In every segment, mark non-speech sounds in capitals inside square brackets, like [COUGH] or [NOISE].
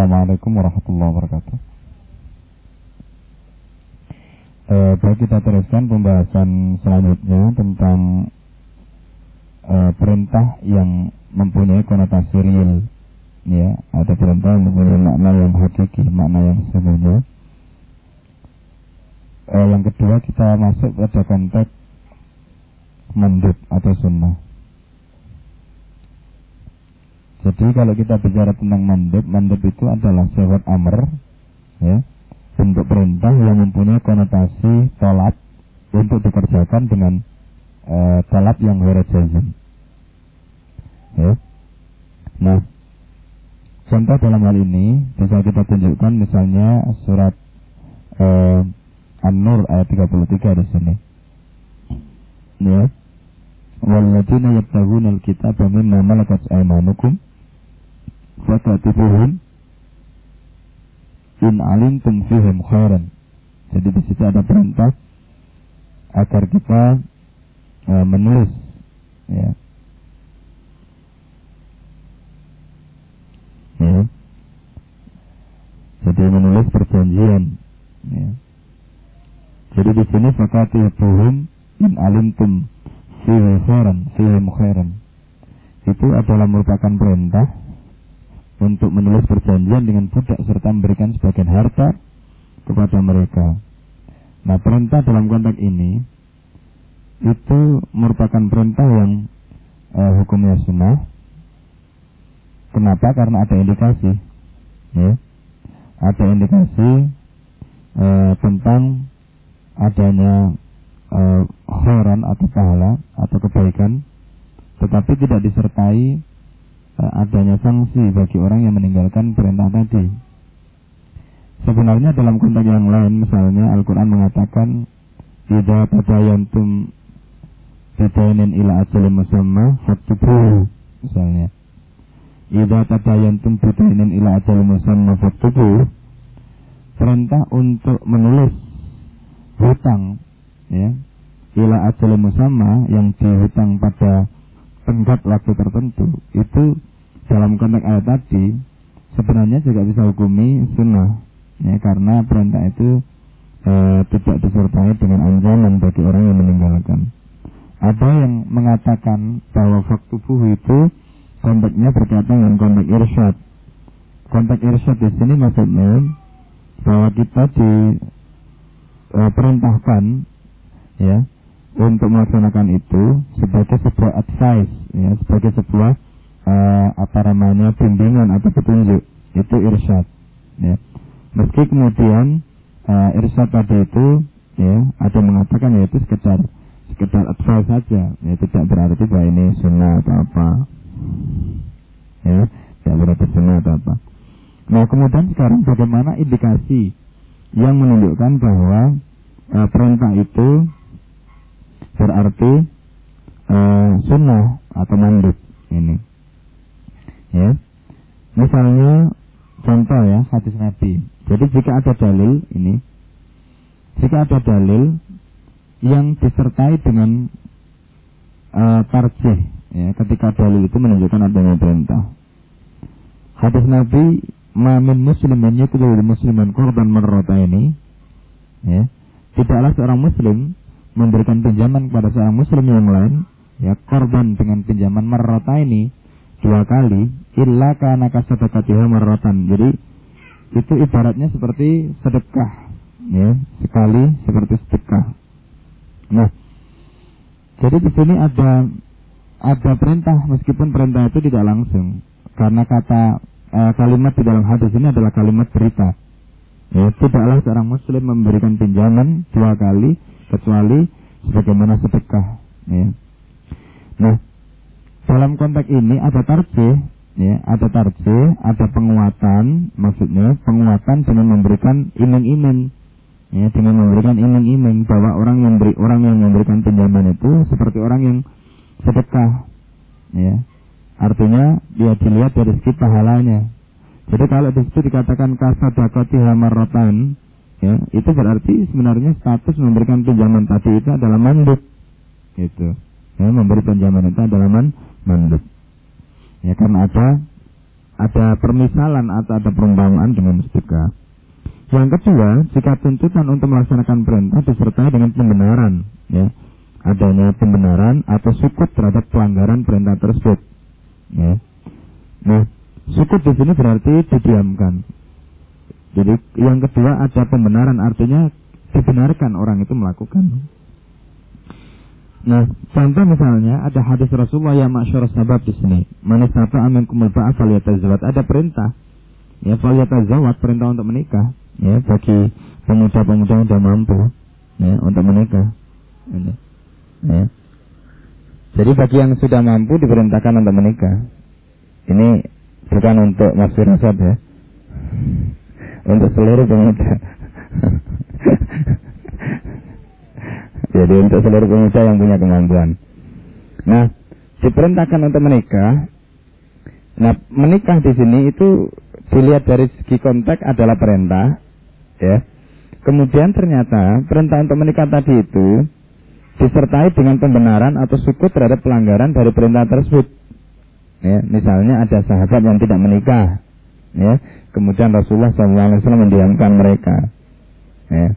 Assalamualaikum warahmatullahi wabarakatuh. Eh, baik kita teruskan pembahasan selanjutnya tentang eh, perintah yang mempunyai konotasi real. Ya, ada perintah yang mempunyai makna yang hakiki, makna yang sesungguhnya. Eh, yang kedua kita masuk pada konteks mandub atau sunnah. Jadi kalau kita bicara tentang mandub, mandub itu adalah sewat amr, ya, bentuk perintah yang mempunyai konotasi tolak untuk dikerjakan dengan e, tolak yang jazim. Ya. Nah, contoh dalam hal ini bisa kita tunjukkan misalnya surat e, An-Nur ayat 33 di sini. Ya. Walladzina yabtaghuna al-kitaba mimma malakat aymanukum fakatibuhum in alimtum fihim khairan. Jadi di situ ada perintah agar kita e, menulis ya. ya. Jadi menulis perjanjian ya. Jadi di sini fakatibuhum in alimtum fihim khairan, fihim khairan. Itu adalah merupakan perintah untuk menulis perjanjian dengan budak serta memberikan sebagian harta kepada mereka. Nah, perintah dalam konteks ini itu merupakan perintah yang uh, hukumnya sunnah. Kenapa? Karena ada indikasi, ya, ada indikasi uh, tentang adanya khairan atau pahala atau kebaikan, tetapi tidak disertai Eh, adanya sanksi bagi orang yang meninggalkan perintah tadi. Sebenarnya dalam konteks yang lain misalnya Al-Quran mengatakan Ida tadayantum Bidainin ila ajalim musamma Faktubuhu Misalnya Ida tadayantum bidainin ila ajalim musamma Faktubuhu Perintah untuk menulis Hutang Ya Ila ajalim musamma Yang dihutang pada Tenggat waktu tertentu Itu dalam konteks ayat tadi sebenarnya juga bisa hukumi sunnah ya karena perintah itu e, tidak disertai dengan ancaman bagi orang yang meninggalkan. Ada yang mengatakan bahwa faktu fuhu itu konteksnya berkaitan dengan konteks irsyad. Konteks irsyad di sini maksudnya bahwa kita diperintahkan e, ya untuk melaksanakan itu sebagai sebuah advice ya sebagai sebuah uh, apa namanya bimbingan atau petunjuk. Itu irsyad ya. Meski kemudian uh, irsyad tadi itu ya ada mengatakan ya itu sekedar sekedar advice saja. Ya tidak berarti bahwa ini sunnah atau apa. Ya tidak berarti sunnah atau apa. Nah kemudian sekarang bagaimana indikasi yang menunjukkan bahwa uh, perintah itu berarti uh, sunnah atau manduk ini Ya. Misalnya contoh ya hadis Nabi. Jadi jika ada dalil ini, jika ada dalil yang disertai dengan uh, tarjih, ya, ketika dalil itu menunjukkan adanya perintah. Hadis Nabi, "Mamin muslimin yaqulu musliman korban merota ini." Ya. Tidaklah seorang muslim memberikan pinjaman kepada seorang muslim yang lain, ya korban dengan pinjaman merota ini dua kali illa kana kasadaqatiha marratan. Jadi itu ibaratnya seperti sedekah ya, sekali seperti sedekah. Nah, jadi di sini ada ada perintah meskipun perintah itu tidak langsung karena kata e, kalimat di dalam hadis ini adalah kalimat berita. Ya, tidaklah seorang muslim memberikan pinjaman dua kali kecuali sebagaimana sedekah. Ya. Nah, dalam konteks ini ada tarjih, ya, ada tarjih, ada penguatan, maksudnya penguatan dengan memberikan iming-iming, ya, dengan memberikan iming-iming bahwa orang yang beri, orang yang memberikan pinjaman itu seperti orang yang sedekah, ya. Artinya dia dilihat dari segi pahalanya. Jadi kalau di situ dikatakan kasadakoti hamarrotan, ya, itu berarti sebenarnya status memberikan pinjaman tadi itu adalah manduk, gitu. Ya, memberi pinjaman itu adalah manduk mandub. Ya karena ada ada permisalan atau ada perumpamaan dengan sedekah. Yang kedua, jika tuntutan untuk melaksanakan perintah disertai dengan pembenaran, ya, adanya pembenaran atau sukut terhadap pelanggaran perintah tersebut. Ya. Nah, sukut di sini berarti didiamkan. Jadi yang kedua ada pembenaran artinya dibenarkan orang itu melakukan. Nah, contoh misalnya ada hadis Rasulullah yang masyarakat sabab di sini. Manistata amin kumul ba'af zawat. Ada perintah. Ya, zawat perintah untuk menikah. Ya, bagi pemuda-pemuda yang sudah mampu. Ya, untuk menikah. Ini. Ya. Jadi bagi yang sudah mampu diperintahkan untuk menikah. Ini bukan untuk Mas Firasat ya. Untuk seluruh pemuda. Jadi untuk seluruh pemuda yang punya kemampuan. Nah, diperintahkan untuk menikah. Nah, menikah di sini itu dilihat dari segi konteks adalah perintah, ya. Kemudian ternyata perintah untuk menikah tadi itu disertai dengan pembenaran atau suku terhadap pelanggaran dari perintah tersebut. Ya, misalnya ada sahabat yang tidak menikah, ya, kemudian Rasulullah SAW mendiamkan mereka. Ya.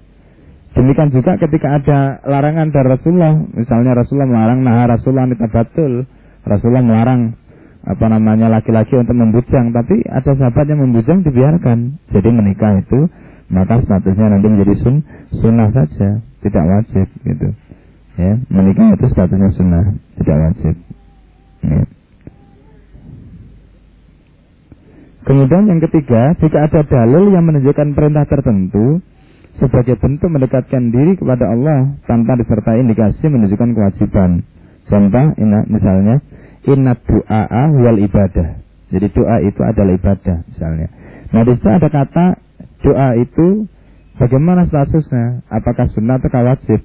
Demikian juga ketika ada larangan dari Rasulullah, misalnya Rasulullah melarang nah Rasulullah betul, Rasulullah melarang apa namanya laki-laki untuk membujang, tapi ada sahabat yang membujang dibiarkan. Jadi menikah itu maka statusnya nanti menjadi sun, sunnah saja, tidak wajib gitu. Ya, menikah itu statusnya sunnah, tidak wajib. Ya. Kemudian yang ketiga, jika ada dalil yang menunjukkan perintah tertentu, sebagai bentuk mendekatkan diri kepada Allah tanpa disertai indikasi menunjukkan kewajiban. Contoh, ina, misalnya, inna du'a wal ibadah. Jadi doa itu adalah ibadah, misalnya. Nah, di situ ada kata doa itu bagaimana statusnya? Apakah sunnah atau wajib?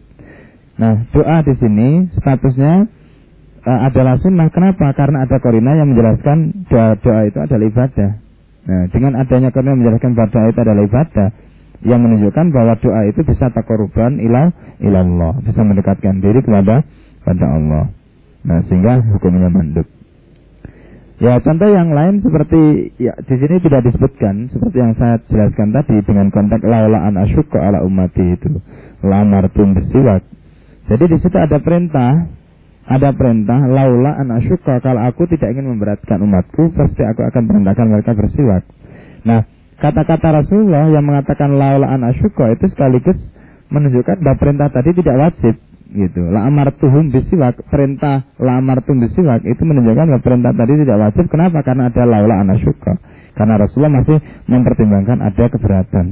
Nah, doa di sini statusnya uh, adalah sunnah. Kenapa? Karena ada korina yang menjelaskan doa doa itu adalah ibadah. Nah, dengan adanya korina yang menjelaskan bahwa doa itu adalah ibadah, yang menunjukkan bahwa doa itu bisa takoruban ilah ilallah, bisa mendekatkan diri kepada pada Allah. Nah, sehingga hukumnya manduk. Ya, contoh yang lain seperti ya di sini tidak disebutkan seperti yang saya jelaskan tadi dengan konteks laula an asyukka ala ummati itu. Lamartum besiwak. Jadi di situ ada perintah ada perintah laula an kalau aku tidak ingin memberatkan umatku pasti aku akan perintahkan mereka bersiwak. Nah, kata-kata Rasulullah yang mengatakan laulaan asyuka itu sekaligus menunjukkan bahwa perintah tadi tidak wajib gitu. La amartuhum bisiwak, perintah la amartum bisiwak itu menunjukkan bahwa perintah tadi tidak wajib. Kenapa? Karena ada laula anasyuka. Karena Rasulullah masih mempertimbangkan ada keberatan.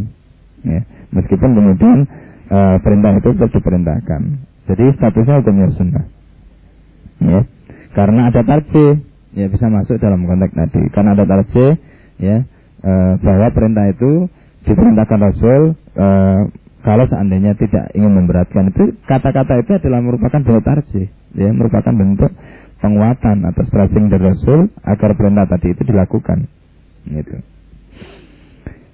Ya. Meskipun kemudian e, perintah itu tetap diperintahkan. Jadi statusnya hukumnya sunnah. Ya. Karena ada tarjih, ya bisa masuk dalam konteks tadi. Karena ada tarjih, ya e, bahwa perintah itu diperintahkan Rasul e, kalau seandainya tidak ingin memberatkan itu kata-kata itu adalah merupakan bentuk tarjih ya merupakan bentuk penguatan atau stressing dari Rasul agar perintah tadi itu dilakukan gitu.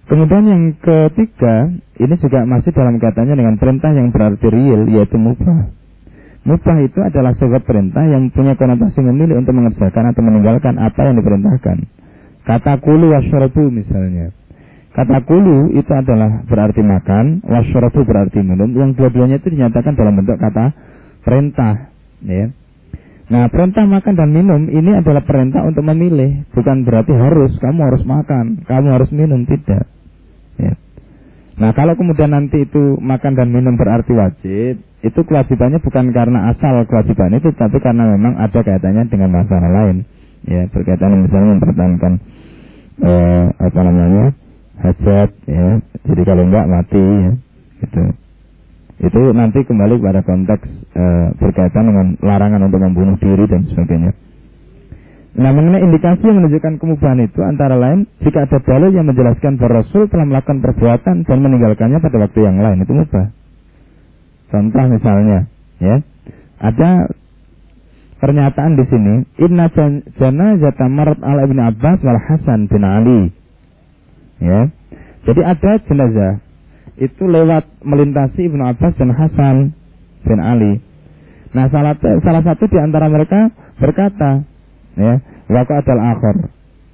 Kemudian yang ketiga, ini juga masih dalam kaitannya dengan perintah yang berarti real, yaitu mubah. Mubah itu adalah sebuah perintah yang punya konotasi memilih untuk mengerjakan atau meninggalkan apa yang diperintahkan. Kata kulu wasyarabu misalnya. Kata kulu itu adalah berarti makan, wasyarabu berarti minum. Yang dua-duanya itu dinyatakan dalam bentuk kata perintah. Ya. Nah perintah makan dan minum ini adalah perintah untuk memilih. Bukan berarti harus, kamu harus makan, kamu harus minum, tidak. Ya. Nah kalau kemudian nanti itu makan dan minum berarti wajib, itu kewajibannya bukan karena asal kewajiban itu, tapi karena memang ada kaitannya dengan masalah lain ya berkaitan misalnya mempertahankan eh, apa namanya hajat ya. Jadi kalau enggak mati ya gitu. Itu nanti kembali pada konteks eh, berkaitan dengan larangan untuk membunuh diri dan sebagainya. Nah mengenai indikasi yang menunjukkan kemubahan itu antara lain jika ada dalil yang menjelaskan bahwa Rasul telah melakukan perbuatan dan meninggalkannya pada waktu yang lain itu mubah. Contoh misalnya, ya. Ada pernyataan di sini inna janazata marat ala ibn Abbas wal Hasan bin Ali. Ya. Jadi ada jenazah itu lewat melintasi ibnu Abbas dan Hasan bin Ali. Nah salah salah satu di antara mereka berkata ya waka adal akhir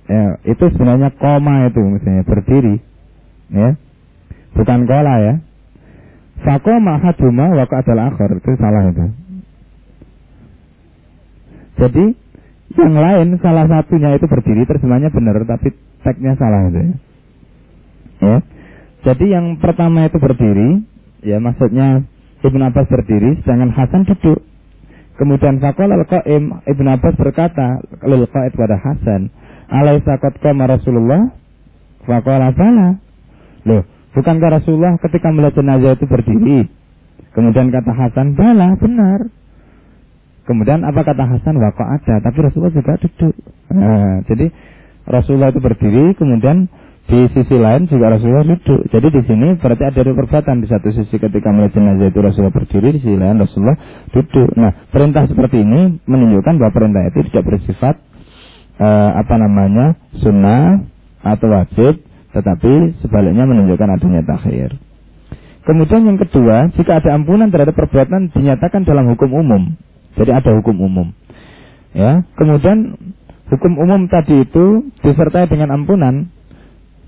ya, itu sebenarnya koma itu misalnya berdiri. Ya. Bukan kola ya. Fakoma haduma waka adalah akhir itu salah itu jadi yang lain salah satunya itu berdiri terjemahnya benar tapi tagnya salah itu ya. ya jadi yang pertama itu berdiri ya maksudnya Ibn Abbas berdiri sedangkan Hasan duduk Kemudian fakol al qaim Ibn Abbas berkata lil qaid pada Hasan, "Alaisa qad qama Rasulullah?" Faqala bala. Loh, bukankah Rasulullah ketika melihat jenazah itu berdiri? Kemudian kata Hasan, "Bala, benar." Kemudian apa kata Hasan? Waqo ada, tapi Rasulullah juga duduk. Nah, jadi Rasulullah itu berdiri, kemudian di sisi lain juga Rasulullah duduk. Jadi di sini berarti ada dua perbuatan. Di satu sisi ketika melihat jenazah itu Rasulullah berdiri, di sisi lain Rasulullah duduk. Nah, perintah seperti ini menunjukkan bahwa perintah itu tidak bersifat uh, apa namanya sunnah atau wajib, tetapi sebaliknya menunjukkan adanya takhir. Kemudian yang kedua, jika ada ampunan terhadap perbuatan dinyatakan dalam hukum umum. Jadi ada hukum umum. Ya, kemudian hukum umum tadi itu disertai dengan ampunan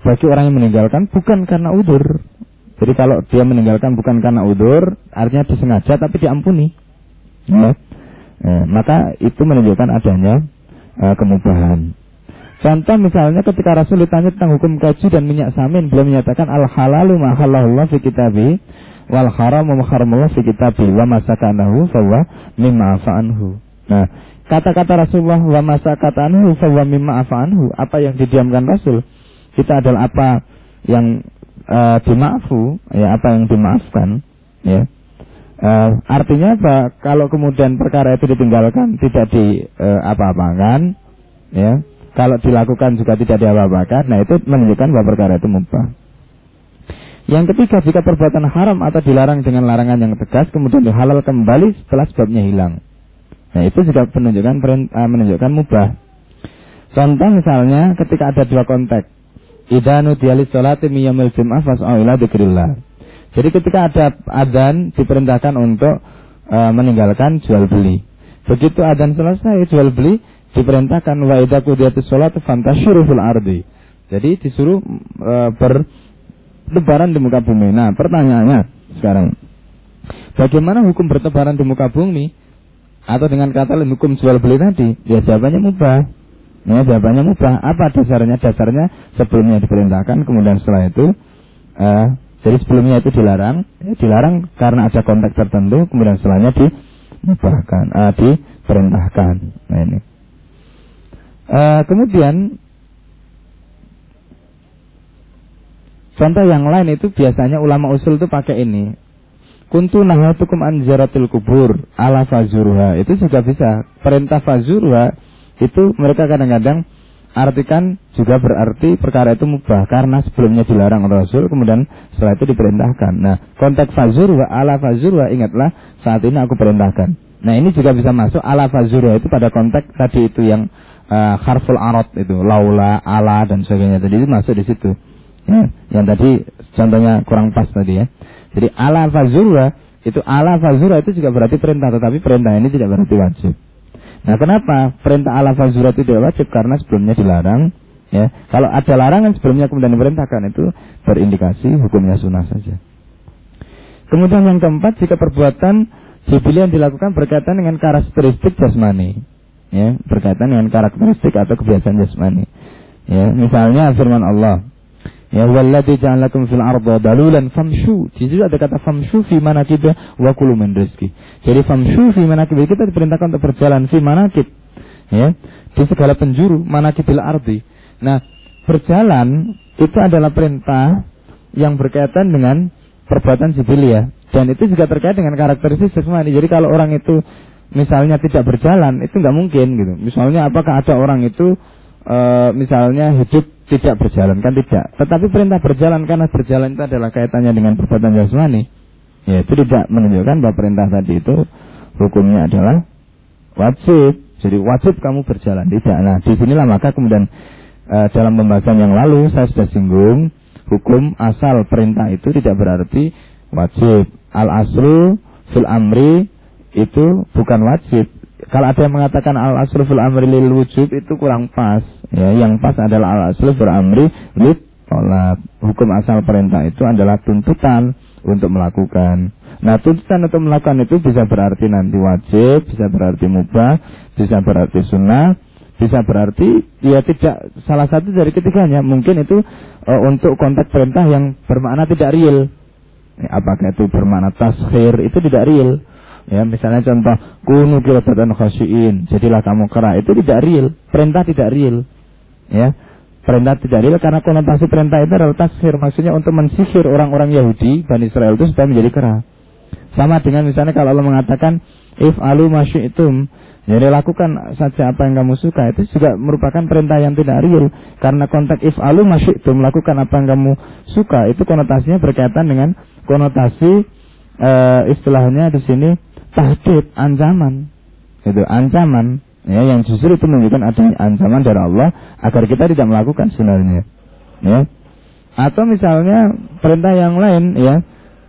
bagi orang yang meninggalkan bukan karena udur. Jadi kalau dia meninggalkan bukan karena udur, artinya disengaja tapi diampuni. Ya. Eh, maka itu menunjukkan adanya eh, kemubahan. Contoh misalnya ketika Rasul ditanya tentang hukum kaji dan minyak samin, beliau menyatakan al halalu ma fi kitabi wal haram ma haramallahu fi kitabi wa masakanahu fawa mimma anhu. Nah, kata-kata Rasulullah wa masakanahu fawa mimma anhu, apa yang didiamkan Rasul kita adalah apa yang uh, dimaafu, ya apa yang dimaafkan, ya. Uh, artinya apa? Kalau kemudian perkara itu ditinggalkan, tidak di uh, apa-apakan, ya. Kalau dilakukan juga tidak diapa-apakan, nah itu menunjukkan bahwa perkara itu mubah. Yang ketiga, jika perbuatan haram atau dilarang dengan larangan yang tegas, kemudian dihalal kembali setelah sebabnya hilang. Nah itu juga menunjukkan menunjukkan mubah. Contoh misalnya ketika ada dua konteks, idanu dialis salati miyamil jum'ah fas'au ila dzikrillah. Jadi ketika ada adzan diperintahkan untuk e, meninggalkan jual beli. Begitu adzan selesai jual beli diperintahkan wa idza qudiyatis shalat fantashiru ardi. Jadi disuruh e, bertebaran di muka bumi. Nah, pertanyaannya sekarang bagaimana hukum bertebaran di muka bumi atau dengan kata lain hukum jual beli tadi? Ya jawabannya mubah. Ya, jawabannya mubah. Apa dasarnya? Dasarnya sebelumnya diperintahkan, kemudian setelah itu, uh, jadi sebelumnya itu dilarang, ya, dilarang karena ada konteks tertentu, kemudian setelahnya dimubahkan, uh, diperintahkan. Nah ini. Uh, kemudian contoh yang lain itu biasanya ulama usul itu pakai ini. Kuntu nahatukum anjaratil kubur ala fazurha. Itu juga bisa. Perintah fazurha itu mereka kadang-kadang artikan juga berarti perkara itu mubah karena sebelumnya dilarang Rasul kemudian setelah itu diperintahkan. Nah, konteks fazur wa ala fazur wa ingatlah saat ini aku perintahkan. Nah, ini juga bisa masuk ala fazur itu pada konteks tadi itu yang uh, harful arad itu laula, ala dan sebagainya tadi itu masuk di situ. Ya, yang tadi contohnya kurang pas tadi ya. Jadi ala fazur itu ala fazur itu juga berarti perintah tetapi perintah ini tidak berarti wajib. Nah kenapa perintah ala fazurat itu tidak wajib? Karena sebelumnya dilarang. Ya, kalau ada larangan sebelumnya kemudian diperintahkan itu berindikasi hukumnya sunnah saja. Kemudian yang keempat, jika perbuatan jibil yang dilakukan berkaitan dengan karakteristik jasmani, ya, berkaitan dengan karakteristik atau kebiasaan jasmani. Ya, misalnya firman Allah, Ya walladzi ja'alakum fil arda dalulan famshu. Di situ ada kata famshu fi manakib wa kulu min rizki. Jadi famshu fi manakib kita diperintahkan untuk berjalan fi manakib. Ya, di segala penjuru manakibil ardi. Nah, berjalan itu adalah perintah yang berkaitan dengan perbuatan ya. dan itu juga terkait dengan karakteristik jasmani. Jadi kalau orang itu misalnya tidak berjalan itu nggak mungkin gitu. Misalnya apakah ada orang itu e, misalnya hidup tidak berjalan kan tidak. Tetapi perintah berjalan karena berjalan itu adalah kaitannya dengan perbuatan jasmani. Ya itu tidak menunjukkan bahwa perintah tadi itu hukumnya adalah wajib. Jadi wajib kamu berjalan tidak. Nah di sinilah maka kemudian e, dalam pembahasan yang lalu saya sudah singgung hukum asal perintah itu tidak berarti wajib. Al aslu fil amri itu bukan wajib. Kalau ada yang mengatakan al aslu amri lil wujub itu kurang pas. Ya, yang pas adalah al aslu amri lil tolak. Hukum asal perintah itu adalah tuntutan untuk melakukan. Nah, tuntutan untuk melakukan itu bisa berarti nanti wajib, bisa berarti mubah, bisa berarti sunnah, bisa berarti ya tidak salah satu dari ketiganya. Mungkin itu uh, untuk konteks perintah yang bermakna tidak real. Apakah itu bermakna taskhir itu tidak real Ya, misalnya contoh kunu kiradatan khasyiin, jadilah kamu kera. Itu tidak real, perintah tidak real. Ya. Perintah tidak real karena konotasi perintah itu adalah tasfir, maksudnya untuk mensihir orang-orang Yahudi Bani Israel itu supaya menjadi kera. Sama dengan misalnya kalau Allah mengatakan if alu masyitum, jadi lakukan saja apa yang kamu suka itu juga merupakan perintah yang tidak real karena konteks if alu masyitum lakukan apa yang kamu suka itu konotasinya berkaitan dengan konotasi uh, istilahnya di sini tahdid, ancaman. Itu ancaman ya yang justru itu menunjukkan adanya ancaman dari Allah agar kita tidak melakukan sebenarnya. Ya. Atau misalnya perintah yang lain ya.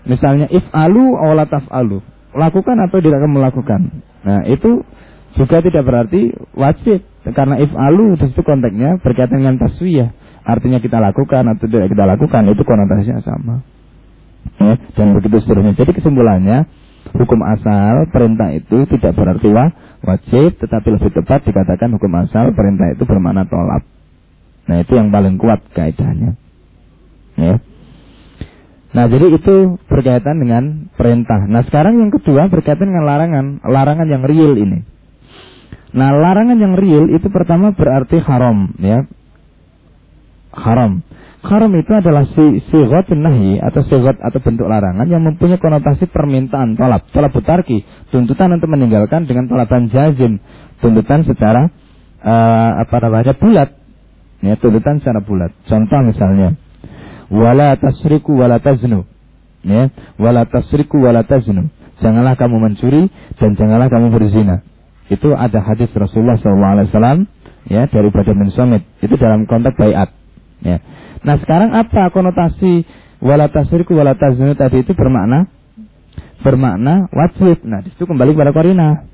Misalnya if alu la alu Lakukan atau tidak kamu melakukan. Nah, itu juga tidak berarti wajib karena if alu di situ konteksnya berkaitan dengan taswiyah. Artinya kita lakukan atau tidak kita lakukan itu konotasinya sama. Ya, dan begitu seterusnya. Jadi kesimpulannya hukum asal perintah itu tidak berarti wajib, tetapi lebih tepat dikatakan hukum asal perintah itu bermakna tolak. Nah itu yang paling kuat kaidahnya. Ya. Nah jadi itu berkaitan dengan perintah. Nah sekarang yang kedua berkaitan dengan larangan, larangan yang real ini. Nah larangan yang real itu pertama berarti haram, ya. Haram. Haram itu adalah si sigot nahi atau sigot atau bentuk larangan yang mempunyai konotasi permintaan tolak, tolak butarki, tuntutan untuk meninggalkan dengan tolaban jazim, tuntutan secara uh, apa namanya bulat, ya tuntutan secara bulat. Contoh misalnya, wala tasriku wala taznu, ya wala tasriku wala taznu. Janganlah kamu mencuri dan janganlah kamu berzina. Itu ada hadis Rasulullah SAW ya dari Badan. Itu dalam konteks bayat. Ya. Nah sekarang apa konotasi wala tasriku wala tazunu tadi itu bermakna bermakna wajib. Nah di situ kembali kepada korina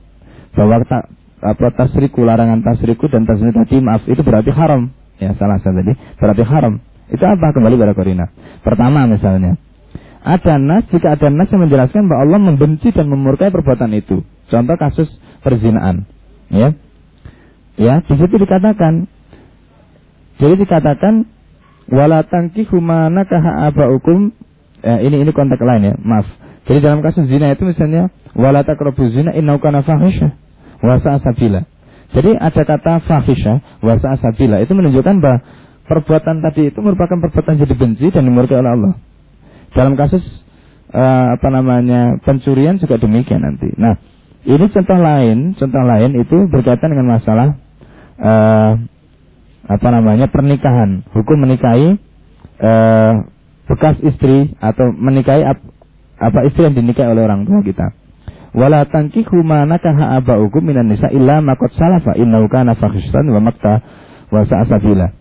bahwa ta, apa tasriku larangan tasriku dan tazunu tadi maaf itu berarti haram. Ya salah saya tadi berarti haram. Itu apa kembali pada korina. Pertama misalnya ada nas jika ada nas yang menjelaskan bahwa Allah membenci dan memurkai perbuatan itu. Contoh kasus perzinaan. Ya. Ya, di situ dikatakan jadi dikatakan wala tangkihu ma nakaha abaukum. Eh, ini ini konteks lain ya maaf. Jadi dalam kasus zina itu misalnya wala taqrabu zina innahu kana fahisha wa jadi ada kata fahisha wa sabila itu menunjukkan bahwa perbuatan tadi itu merupakan perbuatan jadi benci dan dimurkai oleh Allah. Dalam kasus uh, apa namanya pencurian juga demikian nanti. Nah ini contoh lain contoh lain itu berkaitan dengan masalah uh, apa namanya pernikahan, hukum menikahi eh, bekas istri atau menikahi ap, apa istri yang dinikahi oleh orang tua kita. Wala tankihu ma nakaha abaukum minan nisa illa ma qad salafa innahu kana fahishan wa makta wa sa'sabila.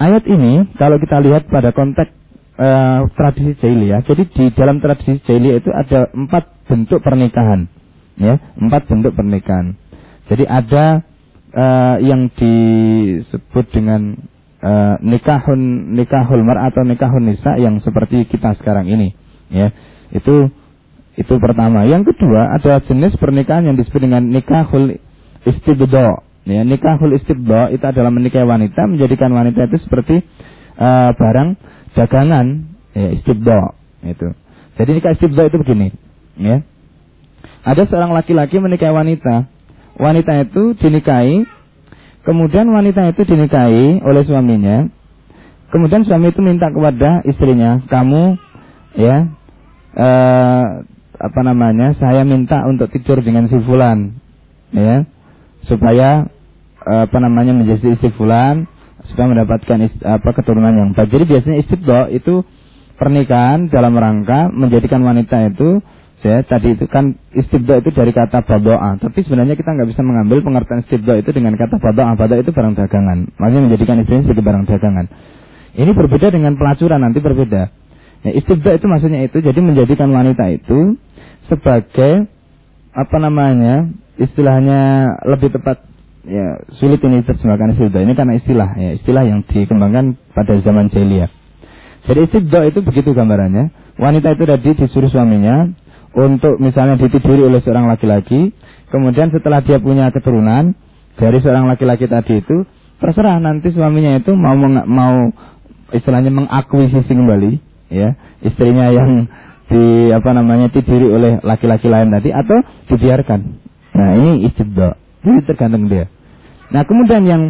Ayat ini kalau kita lihat pada konteks uh, tradisi jahiliyah, jadi di dalam tradisi jahiliyah itu ada empat bentuk pernikahan, ya, empat bentuk pernikahan. Jadi ada uh, yang disebut dengan uh, nikahun nikahul mar atau nikahun nisa yang seperti kita sekarang ini ya. Itu itu pertama. Yang kedua ada jenis pernikahan yang disebut dengan nikahul istibdo ya. Nikahul istibdo itu adalah menikahi wanita menjadikan wanita itu seperti uh, barang dagangan ya istibdo itu. Jadi nikah istibdo itu begini ya. Ada seorang laki-laki menikahi wanita wanita itu dinikahi, kemudian wanita itu dinikahi oleh suaminya, kemudian suami itu minta kepada istrinya, kamu ya eh, apa namanya, saya minta untuk tidur dengan si fulan, ya supaya eh, apa namanya menjadi istri fulan supaya mendapatkan ist, apa keturunan yang baik. Jadi biasanya istibdo itu pernikahan dalam rangka menjadikan wanita itu Ya, tadi itu kan istibda itu dari kata badoa, tapi sebenarnya kita nggak bisa mengambil pengertian istibda itu dengan kata badoa. Badoa itu barang dagangan, maksudnya menjadikan istrinya sebagai barang dagangan. Ini berbeda dengan pelacuran nanti berbeda. Ya, istibda itu maksudnya itu, jadi menjadikan wanita itu sebagai apa namanya istilahnya lebih tepat ya sulit ini terjemahkan istibda ini karena istilah ya istilah yang dikembangkan pada zaman jahiliyah. Jadi istibda itu begitu gambarannya. Wanita itu tadi disuruh suaminya untuk misalnya ditiduri oleh seorang laki-laki, kemudian setelah dia punya keturunan dari seorang laki-laki tadi itu terserah nanti suaminya itu mau mau istilahnya mengakuisisi kembali ya istrinya yang di apa namanya tiduri oleh laki-laki lain tadi atau dibiarkan. Nah ini istibda. Ini tergantung dia. Nah kemudian yang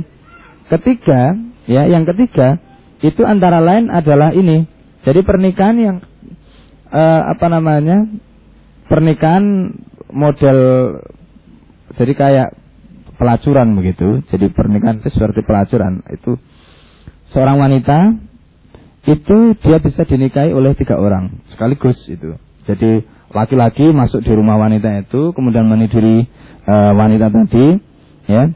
ketiga, ya yang ketiga itu antara lain adalah ini. Jadi pernikahan yang uh, apa namanya pernikahan model jadi kayak pelacuran begitu. Jadi pernikahan itu seperti pelacuran. Itu seorang wanita itu dia bisa dinikahi oleh tiga orang sekaligus itu. Jadi laki-laki masuk di rumah wanita itu kemudian meniduri e, wanita tadi ya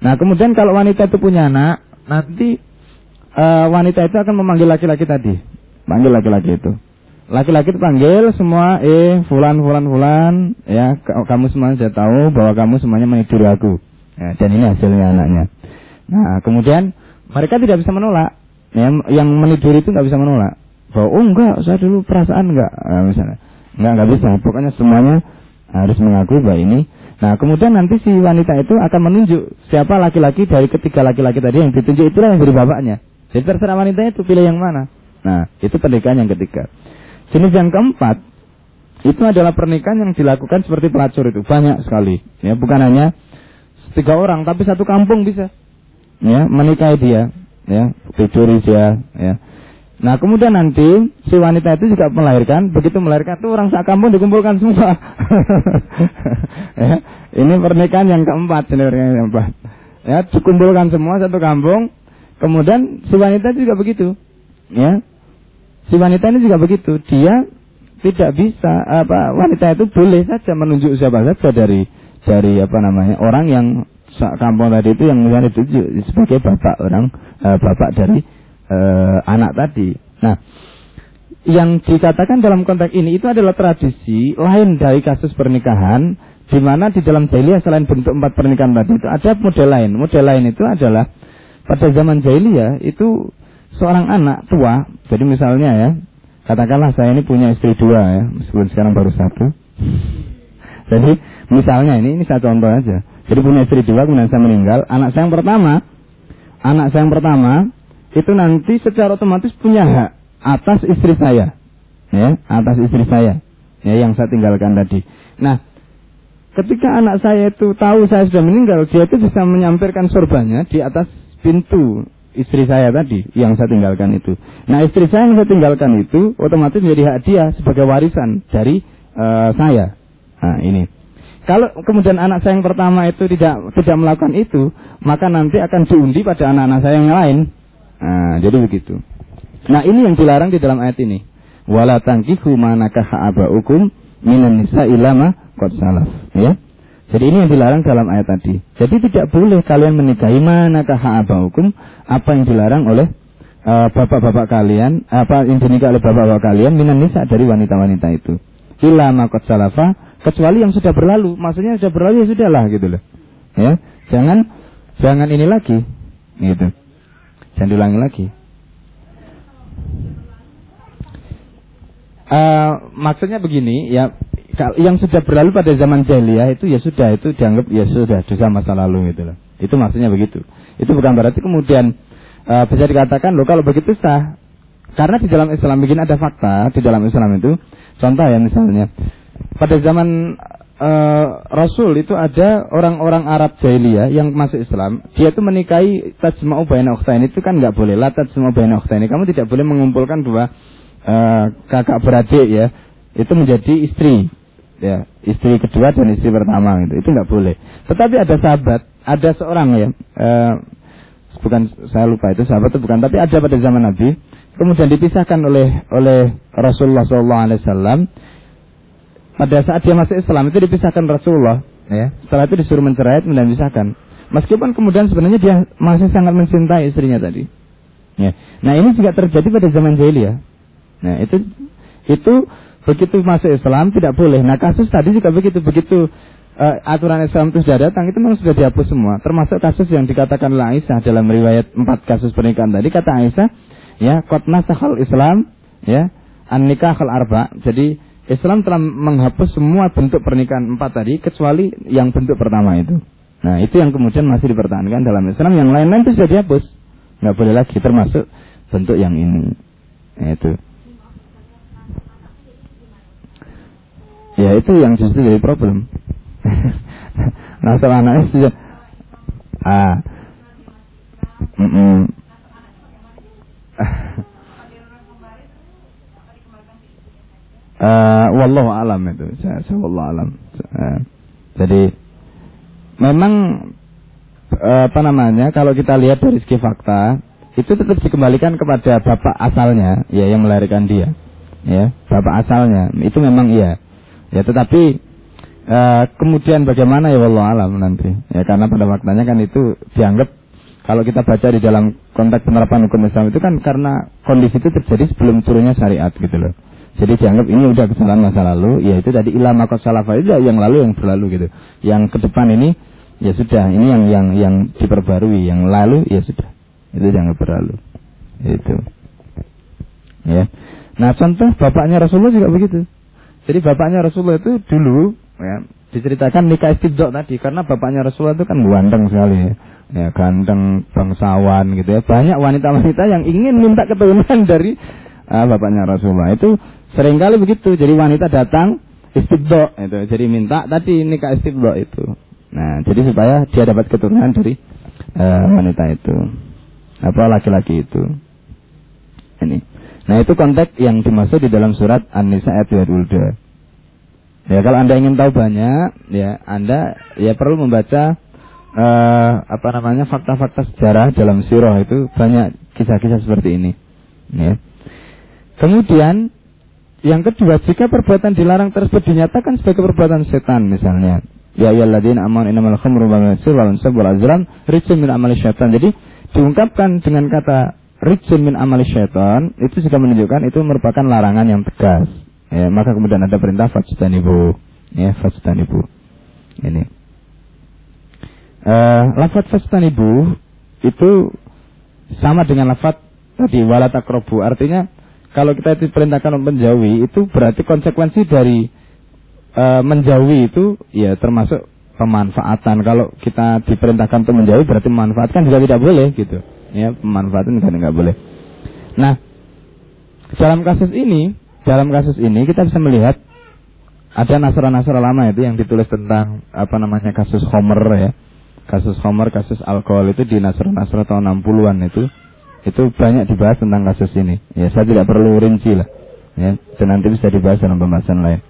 nah kemudian kalau wanita itu punya anak nanti e, wanita itu akan memanggil laki-laki tadi panggil laki-laki itu laki-laki itu panggil semua eh fulan fulan fulan ya kamu semua sudah tahu bahwa kamu semuanya meniduri aku ya, dan ini hasilnya anaknya nah kemudian mereka tidak bisa menolak ya, yang meniduri itu nggak bisa menolak bahwa oh enggak saya dulu perasaan enggak nah, misalnya Enggak, enggak bisa. Pokoknya semuanya harus mengakui bahwa ini. Nah, kemudian nanti si wanita itu akan menunjuk siapa laki-laki dari ketiga laki-laki tadi yang ditunjuk itulah yang jadi bapaknya. Jadi terserah wanita itu pilih yang mana. Nah, itu pernikahan yang ketiga. Jenis yang keempat itu adalah pernikahan yang dilakukan seperti pelacur itu banyak sekali. Ya, bukan hanya tiga orang, tapi satu kampung bisa. Ya, menikahi dia, ya, tidur dia, ya. Nah kemudian nanti si wanita itu juga melahirkan, begitu melahirkan itu orang sak kampung dikumpulkan semua. [LAUGHS] ya, ini pernikahan yang keempat sebenarnya yang keempat. Ya, dikumpulkan semua satu kampung. Kemudian si wanita juga begitu. Ya, si wanita ini juga begitu. Dia tidak bisa apa wanita itu boleh saja menunjuk siapa saja dari dari apa namanya orang yang kampung tadi itu yang misalnya ditunjuk sebagai bapak orang uh, bapak dari uh, anak tadi. Nah, yang dikatakan dalam konteks ini itu adalah tradisi lain dari kasus pernikahan di mana di dalam jahiliyah selain bentuk empat pernikahan tadi itu ada model lain. Model lain itu adalah pada zaman jahiliyah itu seorang anak tua. Jadi misalnya ya, katakanlah saya ini punya istri dua ya, meskipun sekarang baru satu. Jadi misalnya ini ini satu contoh aja. Jadi punya istri dua kemudian saya meninggal, anak saya yang pertama, anak saya yang pertama itu nanti secara otomatis punya hak atas istri saya. Ya, atas istri saya. Ya, yang saya tinggalkan tadi. Nah, ketika anak saya itu tahu saya sudah meninggal, dia itu bisa menyampaikan sorbannya di atas pintu istri saya tadi yang saya tinggalkan itu. Nah, istri saya yang saya tinggalkan itu otomatis menjadi hak dia sebagai warisan dari uh, saya. Nah, ini. Kalau kemudian anak saya yang pertama itu tidak tidak melakukan itu, maka nanti akan diundi pada anak-anak saya yang lain. Nah, jadi begitu. Nah, ini yang dilarang di dalam ayat ini. Wala tangkihu manakaha abaukum minan nisa ilama ya. Jadi ini yang dilarang dalam ayat tadi. Jadi tidak boleh kalian menikahi manakaha abaukum apa yang dilarang oleh uh, bapak-bapak kalian, apa yang dinikah oleh bapak-bapak kalian minan nisa dari wanita-wanita itu. Ilama qad salafa kecuali yang sudah berlalu. Maksudnya sudah berlalu ya sudahlah gitu loh. Ya. Jangan jangan ini lagi gitu. Jangan diulangi lagi. Uh, maksudnya begini, ya yang sudah berlalu pada zaman jahiliyah itu ya sudah itu dianggap ya sudah dosa masa lalu gitu loh. Itu maksudnya begitu. Itu bukan berarti kemudian uh, bisa dikatakan loh kalau begitu sah. Karena di dalam Islam begini ada fakta di dalam Islam itu. Contoh ya misalnya pada zaman uh, Rasul itu ada orang-orang Arab jahiliyah yang masuk Islam, dia itu menikahi tajma'u baina ukhtain itu kan nggak boleh. La tajma'u baina ukhtain. Kamu tidak boleh mengumpulkan dua uh, kakak beradik ya. Itu menjadi istri. Ya, istri kedua dan istri pertama itu. Itu nggak boleh. Tetapi ada sahabat, ada seorang ya uh, bukan saya lupa itu sahabat itu bukan, tapi ada pada zaman Nabi. Kemudian dipisahkan oleh oleh Rasulullah SAW pada saat dia masuk Islam itu dipisahkan Rasulullah ya setelah itu disuruh mencerai dan dipisahkan meskipun kemudian sebenarnya dia masih sangat mencintai istrinya tadi ya nah ini juga terjadi pada zaman jahiliyah nah itu itu begitu masuk Islam tidak boleh. Nah kasus tadi juga begitu, begitu uh, aturan Islam itu sudah datang itu memang sudah dihapus semua. Termasuk kasus yang dikatakan Aisyah dalam riwayat empat kasus pernikahan tadi kata Aisyah, ya kotna sahal Islam, ya an nikah arba. Jadi Islam telah menghapus semua bentuk pernikahan empat tadi kecuali yang bentuk pertama itu. Nah itu yang kemudian masih dipertahankan dalam Islam. Yang lain-lain itu sudah dihapus, nggak boleh lagi termasuk bentuk yang ini. Nah, itu. Ya itu yang justru jadi problem. [LAUGHS] nah setelah anaknya sudah ah, mm -mm. Uh, wallahu alam itu. Saya, saya wallahu alam. Uh, jadi memang uh, apa namanya kalau kita lihat dari segi fakta itu tetap dikembalikan kepada bapak asalnya ya yang melahirkan dia ya bapak asalnya itu memang iya ya tetapi uh, kemudian bagaimana ya wallahu alam nanti ya karena pada faktanya kan itu dianggap kalau kita baca di dalam konteks penerapan hukum Islam itu kan karena kondisi itu terjadi sebelum turunnya syariat gitu loh jadi dianggap ini udah kesalahan masa lalu, ya itu tadi makot salafa itu yang lalu yang berlalu gitu. Yang ke depan ini ya sudah, ini yang yang yang diperbarui, yang lalu ya sudah. Itu jangan berlalu. Itu. Ya. Nah, contoh bapaknya Rasulullah juga begitu. Jadi bapaknya Rasulullah itu dulu ya diceritakan nikah istibdok tadi karena bapaknya Rasulullah itu kan ganteng sekali ya. ganteng bangsawan gitu ya banyak wanita-wanita yang ingin minta keturunan dari uh, bapaknya Rasulullah itu Seringkali begitu. Jadi wanita datang istibdo itu. Jadi minta tadi nikah istibdo itu. Nah, jadi supaya dia dapat keturunan dari uh, wanita itu. Apa laki-laki itu. Ini. Nah, itu konteks yang dimaksud di dalam surat An-Nisa ayat 22. Ya, kalau Anda ingin tahu banyak, ya Anda ya perlu membaca uh, apa namanya fakta-fakta sejarah dalam sirah itu banyak kisah-kisah seperti ini. Ya. Kemudian yang kedua, jika perbuatan dilarang tersebut dinyatakan sebagai perbuatan setan misalnya. Ya ayyuhalladzina amanu innamal khamru wal maisir wal ansab wal azlam rijsun min amali syaitan. Jadi diungkapkan dengan kata rijsun min amali syaitan itu juga menunjukkan itu merupakan larangan yang tegas. Ya, maka kemudian ada perintah fajtanibu. Ya, fajtanibu. Ini. Uh, lafaz fajtanibu itu sama dengan lafaz tadi wala takrobu artinya kalau kita diperintahkan menjauhi itu berarti konsekuensi dari e, menjauhi itu ya termasuk pemanfaatan. Kalau kita diperintahkan untuk menjauhi berarti memanfaatkan juga tidak boleh gitu. Ya, pemanfaatan kan nggak boleh. Nah, dalam kasus ini, dalam kasus ini kita bisa melihat ada nasra-nasra lama itu yang ditulis tentang apa namanya kasus Homer ya. Kasus Homer, kasus alkohol itu di nasra-nasra tahun 60-an itu itu banyak dibahas tentang kasus ini. Ya, saya tidak perlu rinci lah. Ya, dan nanti bisa dibahas dalam pembahasan lain.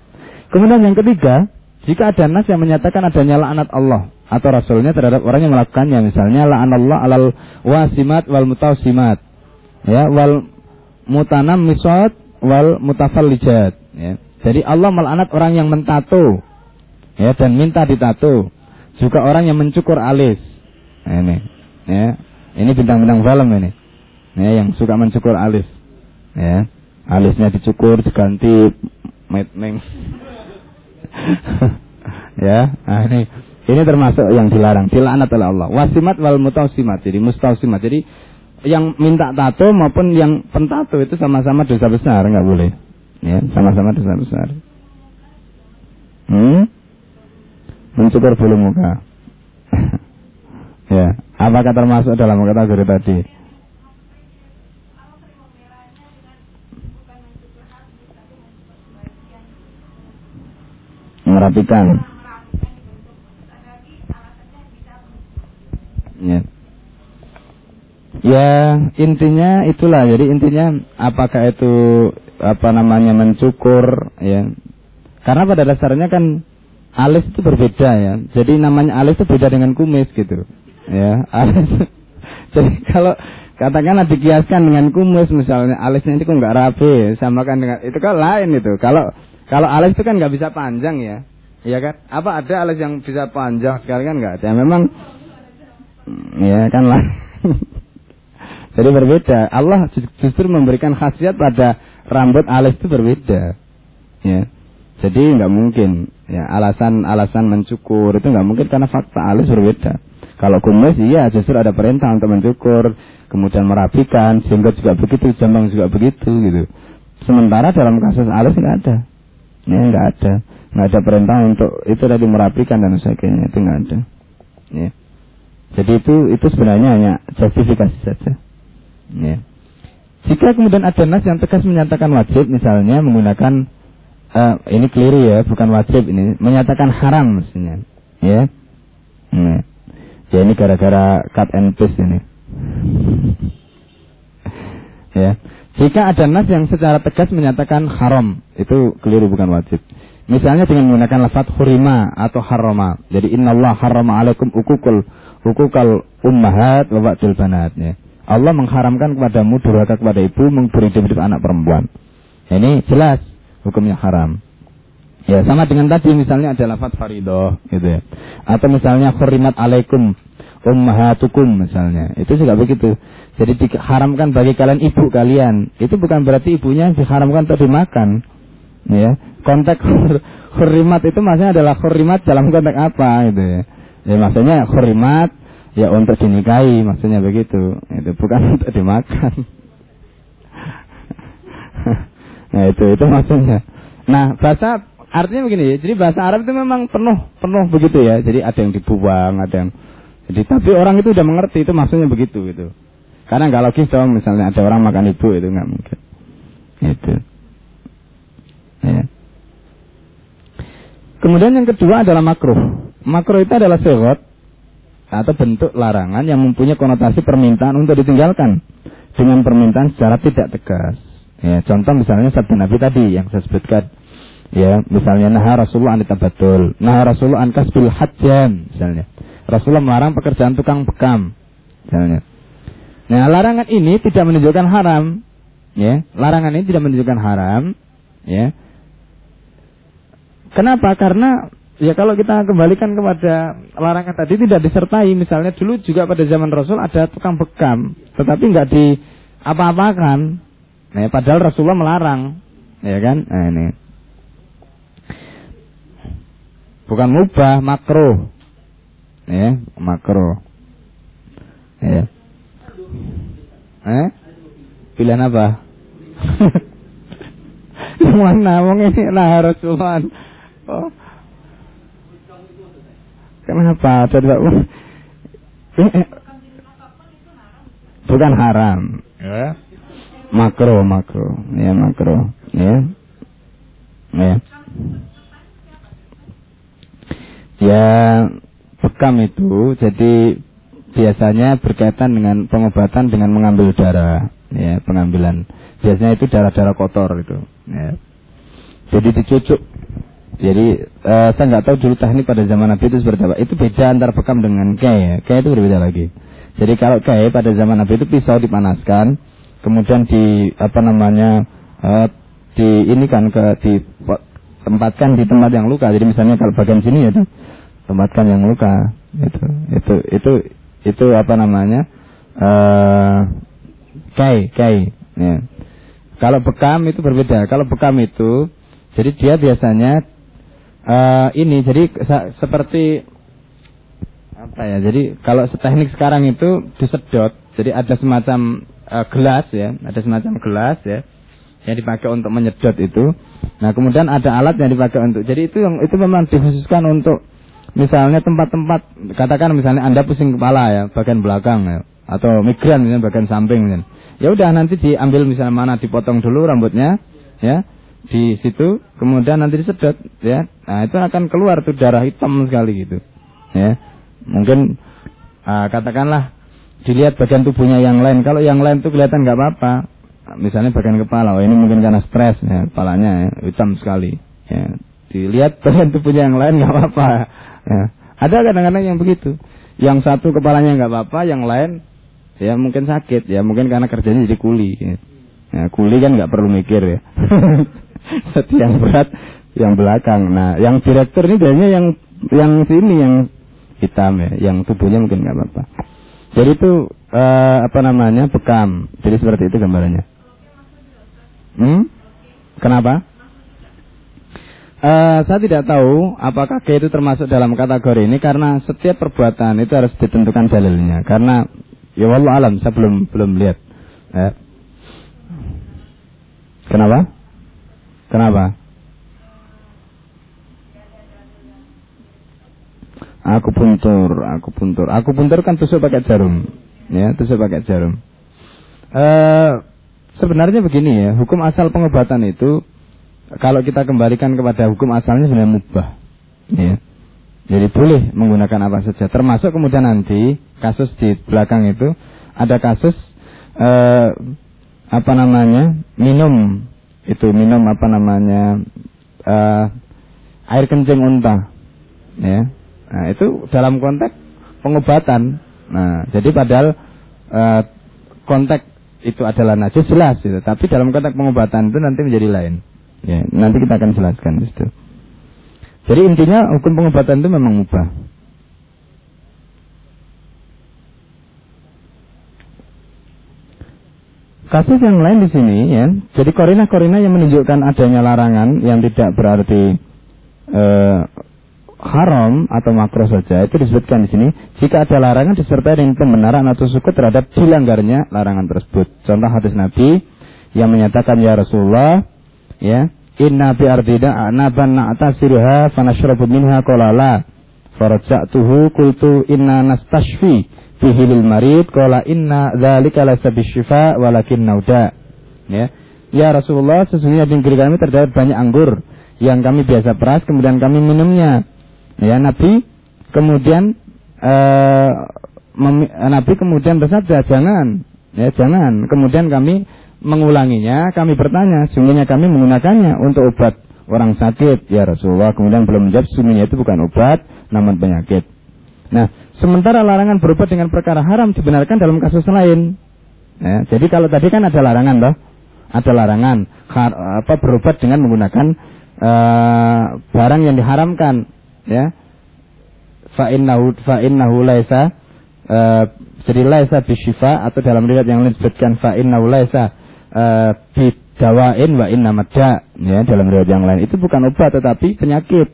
Kemudian yang ketiga, jika ada nas yang menyatakan adanya laknat Allah atau Rasulnya terhadap orang yang melakukannya, misalnya Allah alal wasimat wal mutawsimat, ya, wal mutanam miswat wal mutafallijat, ya. Jadi Allah melaknat orang yang mentato, ya, dan minta ditato. Juga orang yang mencukur alis. Nah, ini, ya. Ini bintang-bintang film ini ya, yang suka mencukur alis ya alisnya dicukur diganti metneng [LAUGHS] ya nah ini ini termasuk yang dilarang dilaknat oleh Allah. Wasimat wal mutausimat jadi mustausimat. Jadi yang minta tato maupun yang pentato itu sama-sama dosa besar nggak boleh. Ya sama-sama dosa besar. Hmm? mencukur bulu muka. [LAUGHS] Ya apakah termasuk dalam kategori tadi merapikan. Ya. Ya intinya itulah. Jadi intinya apakah itu apa namanya mencukur ya. Karena pada dasarnya kan alis itu berbeda ya. Jadi namanya alis itu beda dengan kumis gitu. Ya [LAUGHS] alis. Jadi kalau katakanlah dikiaskan dengan kumis misalnya alisnya itu kok nggak rapi sama kan dengan itu kan lain itu. Kalau kalau alis itu kan nggak bisa panjang ya, iya kan? Apa ada alis yang bisa panjang sekali kan nggak ada. Memang, ya kan lah. [LAUGHS] Jadi berbeda. Allah justru memberikan khasiat pada rambut alis itu berbeda. Ya. Jadi nggak mungkin ya alasan alasan mencukur itu nggak mungkin karena fakta alis berbeda. Kalau kumis iya justru ada perintah untuk mencukur, kemudian merapikan, sehingga juga begitu, jambang juga begitu gitu. Sementara dalam kasus alis nggak ada, ya nggak ada, nggak ada perintah untuk itu tadi merapikan dan sebagainya itu nggak ada. Ya. Jadi itu itu sebenarnya hanya justifikasi saja. Ya. Jika kemudian ada nas yang tegas menyatakan wajib, misalnya menggunakan uh, ini keliru ya, bukan wajib ini, menyatakan haram mestinya, ya. Nah, ya ini gara-gara cut and paste ini. [LAUGHS] ya. Jika ada nas yang secara tegas menyatakan haram, itu keliru bukan wajib. Misalnya dengan menggunakan lafaz hurima atau harama. Jadi Allah harama alaikum ukukul ukukal ummahat wa ba'dul banat ya. Allah mengharamkan kepadamu durhaka kepada ibu memberi hidup anak perempuan. Ini jelas hukumnya haram. Ya sama dengan tadi misalnya ada lafaz faridoh gitu ya. Atau misalnya khurimat alaikum ummahatukum misalnya. Itu juga begitu. Jadi diharamkan bagi kalian ibu kalian. Itu bukan berarti ibunya diharamkan untuk dimakan. Ya. Konteks khurimat itu maksudnya adalah khurimat dalam konteks apa gitu ya. Ya maksudnya khurimat ya untuk dinikahi maksudnya begitu. Itu bukan untuk dimakan. [LAUGHS] Nah itu itu maksudnya. Nah bahasa artinya begini ya. Jadi bahasa Arab itu memang penuh penuh begitu ya. Jadi ada yang dibuang, ada yang jadi tapi orang itu udah mengerti itu maksudnya begitu gitu. Karena nggak logis dong misalnya ada orang makan ibu itu nggak mungkin. Itu. Ya. Kemudian yang kedua adalah makruh. Makruh itu adalah segot atau bentuk larangan yang mempunyai konotasi permintaan untuk ditinggalkan dengan permintaan secara tidak tegas. Ya, contoh misalnya sabda Nabi tadi yang saya sebutkan. Ya, misalnya nah Rasulullah an tabatul, nah Rasulullah an kasbil hajjam misalnya. Rasulullah melarang pekerjaan tukang bekam. Nah, larangan ini tidak menunjukkan haram, ya. Larangan ini tidak menunjukkan haram, ya. Kenapa? Karena ya kalau kita kembalikan kepada larangan tadi tidak disertai misalnya dulu juga pada zaman Rasul ada tukang bekam, tetapi nggak di apa-apakan Nah, padahal Rasulullah melarang, ya kan? Nah, ini. Bukan mubah, makro. Ya, makro. Ya. Eh? Pilihan apa? [LAUGHS] Mana wong ini lah Rasulullah. Oh. Kenapa? Coba. Eh, bukan haram. Ya makro makro ya makro ya ya ya bekam itu jadi biasanya berkaitan dengan pengobatan dengan mengambil darah ya pengambilan. Biasanya itu darah-darah kotor itu ya. Jadi dicucuk. Jadi uh, saya nggak tahu dulu teknik pada zaman Nabi itu seperti apa. Itu beda antara bekam dengan kei ya. Kei itu berbeda lagi. Jadi kalau kei pada zaman Nabi itu pisau dipanaskan kemudian di apa namanya uh, di ini kan ke di tempatkan di tempat yang luka. Jadi misalnya kalau bagian sini ya tempatkan yang luka itu itu itu itu apa namanya uh, kai kai ya. kalau bekam itu berbeda kalau bekam itu jadi dia biasanya uh, ini jadi seperti apa ya jadi kalau seteknik sekarang itu disedot jadi ada semacam uh, gelas ya, ada semacam gelas ya yang dipakai untuk menyedot itu. Nah, kemudian ada alat yang dipakai untuk. Jadi itu yang itu memang dikhususkan untuk misalnya tempat-tempat katakan misalnya Anda pusing kepala ya, bagian belakang ya, atau migran misalnya bagian samping. Ya udah nanti diambil misalnya mana dipotong dulu rambutnya ya di situ kemudian nanti disedot ya nah itu akan keluar tuh darah hitam sekali gitu ya mungkin uh, katakanlah dilihat bagian tubuhnya yang lain. Kalau yang lain tuh kelihatan nggak apa-apa. Misalnya bagian kepala, oh ini mungkin karena stres ya, kepalanya ya, hitam sekali. Ya. Dilihat [LAUGHS] bagian tubuhnya yang lain nggak apa-apa. Ya. Ada kadang-kadang yang begitu. Yang satu kepalanya nggak apa-apa, yang lain ya mungkin sakit ya, mungkin karena kerjanya jadi kuli. Ya, ya kuli kan nggak perlu mikir ya. [LAUGHS] Setiap berat yang belakang. Nah, yang direktur ini biasanya yang yang sini yang hitam ya, yang tubuhnya mungkin nggak apa-apa. Jadi itu uh, apa namanya bekam. Jadi seperti itu gambarannya. Hmm? Kenapa? Uh, saya tidak tahu apakah itu termasuk dalam kategori ini karena setiap perbuatan itu harus ditentukan dalilnya. Karena ya wallah alam saya belum belum lihat. Eh. Kenapa? Kenapa? Aku puntur, aku puntur. Aku puntur kan tusuk pakai jarum. Ya, tusuk pakai jarum. Uh, sebenarnya begini ya, hukum asal pengobatan itu kalau kita kembalikan kepada hukum asalnya sebenarnya mubah. Ya. Jadi boleh menggunakan apa saja. Termasuk kemudian nanti kasus di belakang itu ada kasus eh, apa namanya minum itu minum apa namanya eh, air kencing unta. Ya. Nah itu dalam konteks pengobatan. Nah jadi padahal eh, konteks itu adalah najis jelas itu. Tapi dalam konteks pengobatan itu nanti menjadi lain. Ya, nanti kita akan jelaskan itu. Jadi intinya hukum pengobatan itu memang mubah. Kasus yang lain di sini ya, jadi korina-korina yang menunjukkan adanya larangan yang tidak berarti eh, haram atau makro saja itu disebutkan di sini. Jika ada larangan disertai dengan pembenaran atau suku terhadap dilanggarnya larangan tersebut. Contoh hadis Nabi yang menyatakan ya Rasulullah ya. Inna bi ardina anaban na'tasiruha fanashrabu minha qala la faraja'tuhu qultu inna nastashfi fihi lil marid qala inna dzalika laysa bisyifa walakin nauda. Ya. Ya Rasulullah sesungguhnya di negeri kami terdapat banyak anggur yang kami biasa peras kemudian kami minumnya. Ya Nabi kemudian uh, Nabi kemudian bersabda jangan. Ya jangan. Kemudian kami mengulanginya, kami bertanya, sungguhnya kami menggunakannya untuk obat orang sakit. Ya Rasulullah, kemudian belum menjawab, sungguhnya itu bukan obat, namun penyakit. Nah, sementara larangan berobat dengan perkara haram dibenarkan dalam kasus lain. Ya, jadi kalau tadi kan ada larangan, loh, ada larangan har, apa berobat dengan menggunakan uh, barang yang diharamkan, ya. Fa innahu fa innahu laisa uh, jadi laisa bisyifa atau dalam riwayat yang lain disebutkan fa innahu laisa uh, bidawain wa inna madda ya dalam riwayat yang lain. Itu bukan obat tetapi penyakit.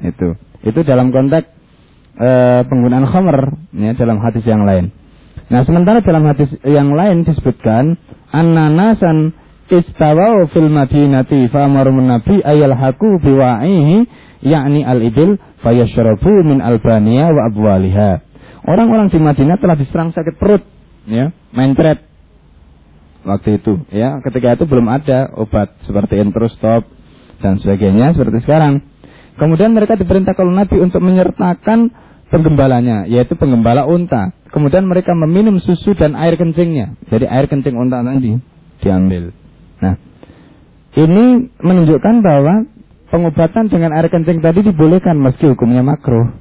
Itu. Itu dalam konteks uh, penggunaan khamr ya dalam hadis yang lain. Nah sementara dalam hadis yang lain disebutkan ananasan istawau fil madinati fa nabi ayal haku biwa'ihi yakni al-ibil fayashrabu min albania wa abwaliha. Orang-orang di Madinah telah diserang sakit perut ya mencret waktu itu. Ya ketika itu belum ada obat seperti entrostop dan sebagainya seperti sekarang. Kemudian mereka diperintah kalau Nabi untuk menyertakan penggembalanya yaitu penggembala unta. Kemudian mereka meminum susu dan air kencingnya. Jadi air kencing unta tadi diambil. Nah ini menunjukkan bahwa pengobatan dengan air kencing tadi dibolehkan meski hukumnya makruh.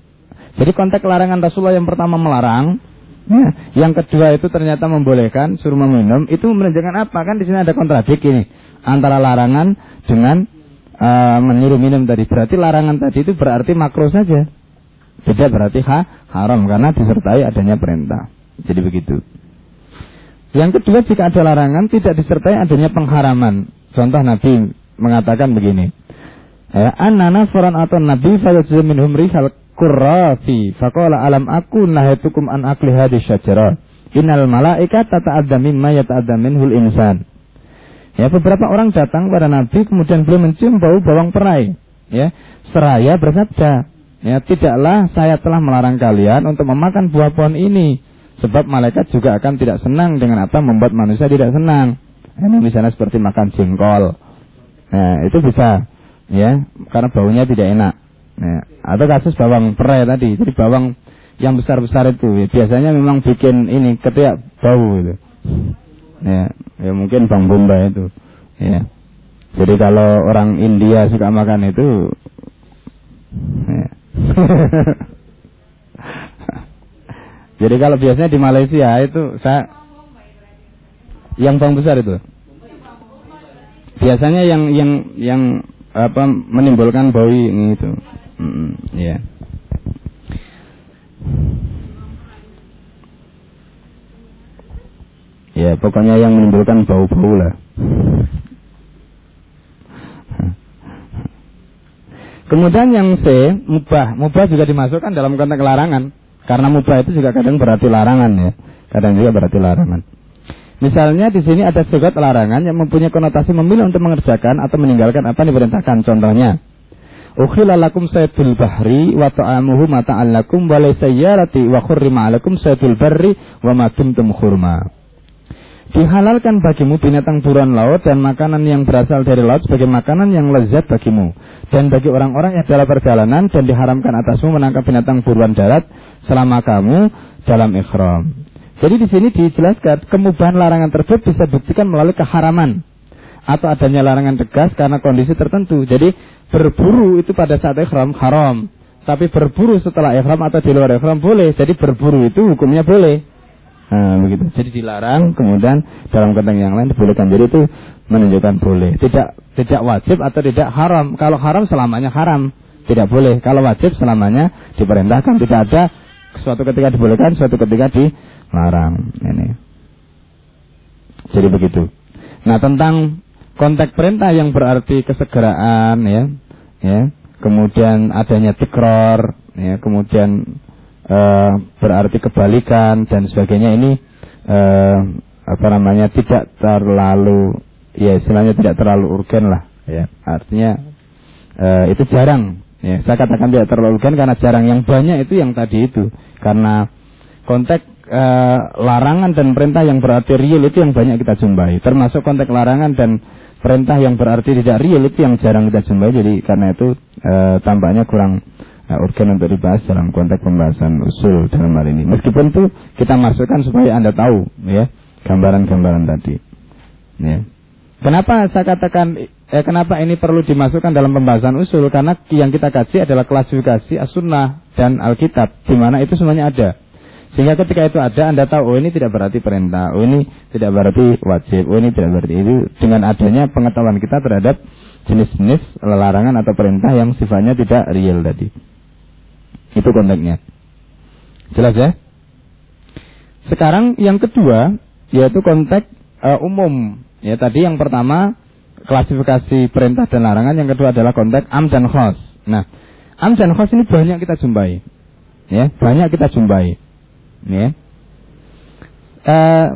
Jadi konteks larangan Rasulullah yang pertama melarang Ya, yang kedua itu ternyata membolehkan suruh meminum. Itu menunjukkan apa? Kan di sini ada kontradik ini. Antara larangan dengan uh, menyuruh minum tadi. Berarti larangan tadi itu berarti makro saja. Tidak berarti ha, haram. Karena disertai adanya perintah. Jadi begitu. Yang kedua jika ada larangan tidak disertai adanya pengharaman. Contoh Nabi mengatakan begini. Ya, foran atau Nabi fayajzu minhum rihal kurrafi faqala alam aku nahatukum an akli hadis syajara? Innal malaika tata'adda mimma yata'adda minhul insan. Ya beberapa orang datang pada nabi kemudian beliau mencium bau bawang perai. Ya seraya bersabda ya tidaklah saya telah melarang kalian untuk memakan buah pohon ini sebab malaikat juga akan tidak senang dengan apa membuat manusia tidak senang. Ini misalnya seperti makan jengkol. Nah itu bisa. Ya karena baunya tidak enak Nah, atau kasus bawang perai tadi. Jadi bawang yang besar-besar itu ya, biasanya memang bikin ini ketiak bau itu. Ya, ya mungkin bang bomba itu. Ya. Jadi kalau orang India suka makan itu ya. [LAUGHS] Jadi kalau biasanya di Malaysia itu saya yang bang besar itu. Biasanya yang yang yang apa menimbulkan bau ini itu. Hmm, ya. Ya, pokoknya yang menimbulkan bau-bau lah. Kemudian yang C, mubah. Mubah juga dimasukkan dalam konteks larangan. Karena mubah itu juga kadang berarti larangan ya. Kadang juga berarti larangan. Misalnya di sini ada segot larangan yang mempunyai konotasi memilih untuk mengerjakan atau meninggalkan apa yang diperintahkan. Contohnya, Ukhila lakum bahri wa ta'amuhu mata'an lakum wa sayyarati wa khurrima alakum saydul barri wa ma dumtum khurma. Dihalalkan bagimu binatang buruan laut dan makanan yang berasal dari laut sebagai makanan yang lezat bagimu. Dan bagi orang-orang yang dalam perjalanan dan diharamkan atasmu menangkap binatang buruan darat selama kamu dalam ikhram. Jadi di sini dijelaskan kemubahan larangan tersebut bisa buktikan melalui keharaman atau adanya larangan tegas karena kondisi tertentu. Jadi berburu itu pada saat ikhram haram, tapi berburu setelah ikhram atau di luar ikhram boleh. Jadi berburu itu hukumnya boleh. Nah, begitu. Jadi dilarang, kemudian dalam konteks yang lain dibolehkan. Jadi itu menunjukkan boleh. Tidak tidak wajib atau tidak haram. Kalau haram selamanya haram, tidak boleh. Kalau wajib selamanya diperintahkan. Tidak ada suatu ketika dibolehkan, suatu ketika dilarang. Ini. Jadi begitu. Nah, tentang konteks perintah yang berarti kesegeraan ya, ya. Kemudian adanya tikror, ya, kemudian uh, berarti kebalikan dan sebagainya. Ini uh, apa namanya tidak terlalu ya istilahnya tidak terlalu urgen lah ya. Artinya uh, itu jarang ya. Saya katakan tidak terlalu urgen karena jarang. Yang banyak itu yang tadi itu. Karena konteks uh, larangan dan perintah yang berarti real itu yang banyak kita jumpai termasuk konteks larangan dan perintah yang berarti tidak real itu yang jarang kita jumpai jadi karena itu uh, tampaknya kurang uh, urgen untuk dibahas dalam konteks pembahasan usul dalam hal ini. Meskipun itu kita masukkan supaya Anda tahu ya gambaran-gambaran tadi. Ya. Kenapa saya katakan eh, kenapa ini perlu dimasukkan dalam pembahasan usul? Karena yang kita kasih adalah klasifikasi as-sunnah dan Alkitab, di mana itu semuanya ada. Sehingga ketika itu ada, Anda tahu, oh ini tidak berarti perintah, oh ini tidak berarti wajib, oh ini tidak berarti itu. Dengan adanya pengetahuan kita terhadap jenis-jenis larangan atau perintah yang sifatnya tidak real tadi. Itu konteksnya. Jelas ya? Sekarang yang kedua yaitu konteks uh, umum. Ya tadi yang pertama klasifikasi perintah dan larangan, yang kedua adalah konteks am dan khos. Nah, am dan khos ini banyak kita jumpai. Ya, banyak kita jumpai. Ya. Uh,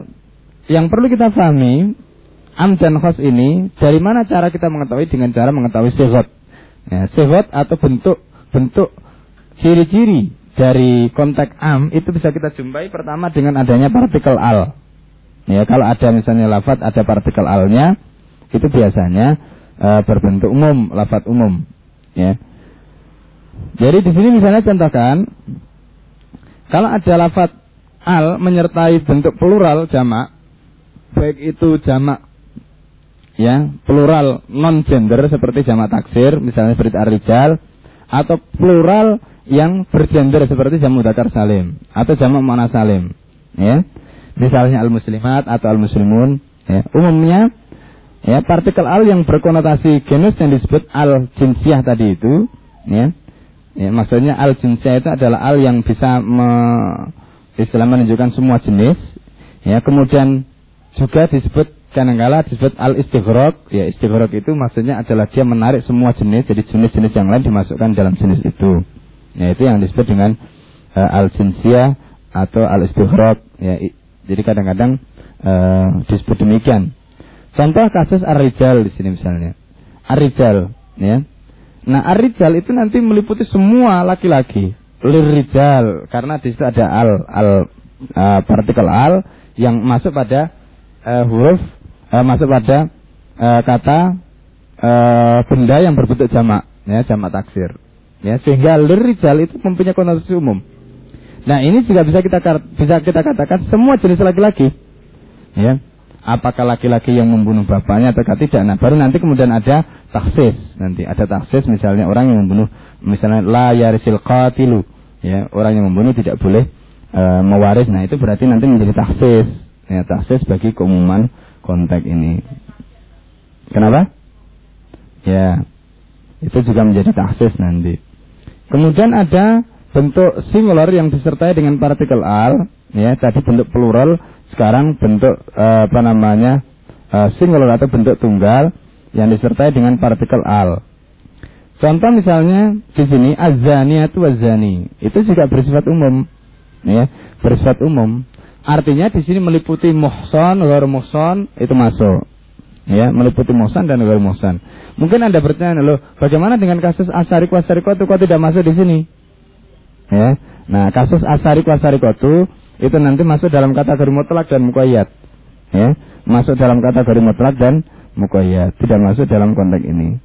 yang perlu kita pahami am dan khos ini dari mana cara kita mengetahui dengan cara mengetahui sehot. Ya, atau bentuk bentuk Ciri-ciri dari konteks am itu bisa kita jumpai pertama dengan adanya partikel al. Ya, kalau ada misalnya lafat ada partikel alnya, itu biasanya e, berbentuk umum, lafat umum. Ya. Jadi di sini misalnya contohkan, kalau ada lafat al menyertai bentuk plural jamak, baik itu jamak ya plural non gender seperti jamak taksir misalnya seperti arijal atau plural yang bergender seperti jamu dakar salim atau jamu mana salim ya. Misalnya al muslimat atau al muslimun ya. Umumnya ya partikel al yang berkonotasi genus yang disebut al jinsiah tadi itu ya ya maksudnya al jinsiah itu adalah al yang bisa me, istilah menunjukkan semua jenis ya kemudian juga disebut kadang-kala disebut al istighraq ya istighraq itu maksudnya adalah dia menarik semua jenis jadi jenis-jenis yang lain dimasukkan dalam jenis itu Ya, itu yang disebut dengan uh, al-jinsiyah atau al-istighraq. Ya, jadi kadang-kadang uh, disebut demikian. Contoh kasus ar-rijal di sini misalnya. Ar-rijal, ya. Nah, ar-rijal itu nanti meliputi semua laki-laki. Lir-rijal karena di situ ada al al uh, partikel al yang masuk pada uh, huruf uh, masuk pada uh, kata uh, benda yang berbentuk jamak, ya, jamak taksir. Ya, sehingga lirijal itu mempunyai konotasi umum. Nah, ini juga bisa kita bisa kita katakan semua jenis laki-laki. Ya. Apakah laki-laki yang membunuh bapaknya atau tidak? Nah, baru nanti kemudian ada taksis. Nanti ada taksis misalnya orang yang membunuh misalnya la yarisil qatilu. Ya, orang yang membunuh tidak boleh e, mewaris. Nah, itu berarti nanti menjadi taksis. Ya, taksis bagi keumuman konteks ini. Kenapa? Ya, itu juga menjadi taksis nanti. Kemudian ada bentuk singular yang disertai dengan partikel al, ya tadi bentuk plural, sekarang bentuk uh, apa namanya uh, singular atau bentuk tunggal yang disertai dengan partikel al. Contoh misalnya di sini azaniatu wazani itu juga bersifat umum, ya bersifat umum. Artinya di sini meliputi muhson, luar muhson itu masuk. Ya, meliputi muhson dan luar muhson. Mungkin Anda bertanya, loh, bagaimana dengan kasus asarik wasarikotu kok tidak masuk di sini? Ya. Nah, kasus asarik wasarikotu itu nanti masuk dalam kategori mutlak dan mukoyat. Ya, masuk dalam kategori mutlak dan mukoyat, tidak masuk dalam konteks ini.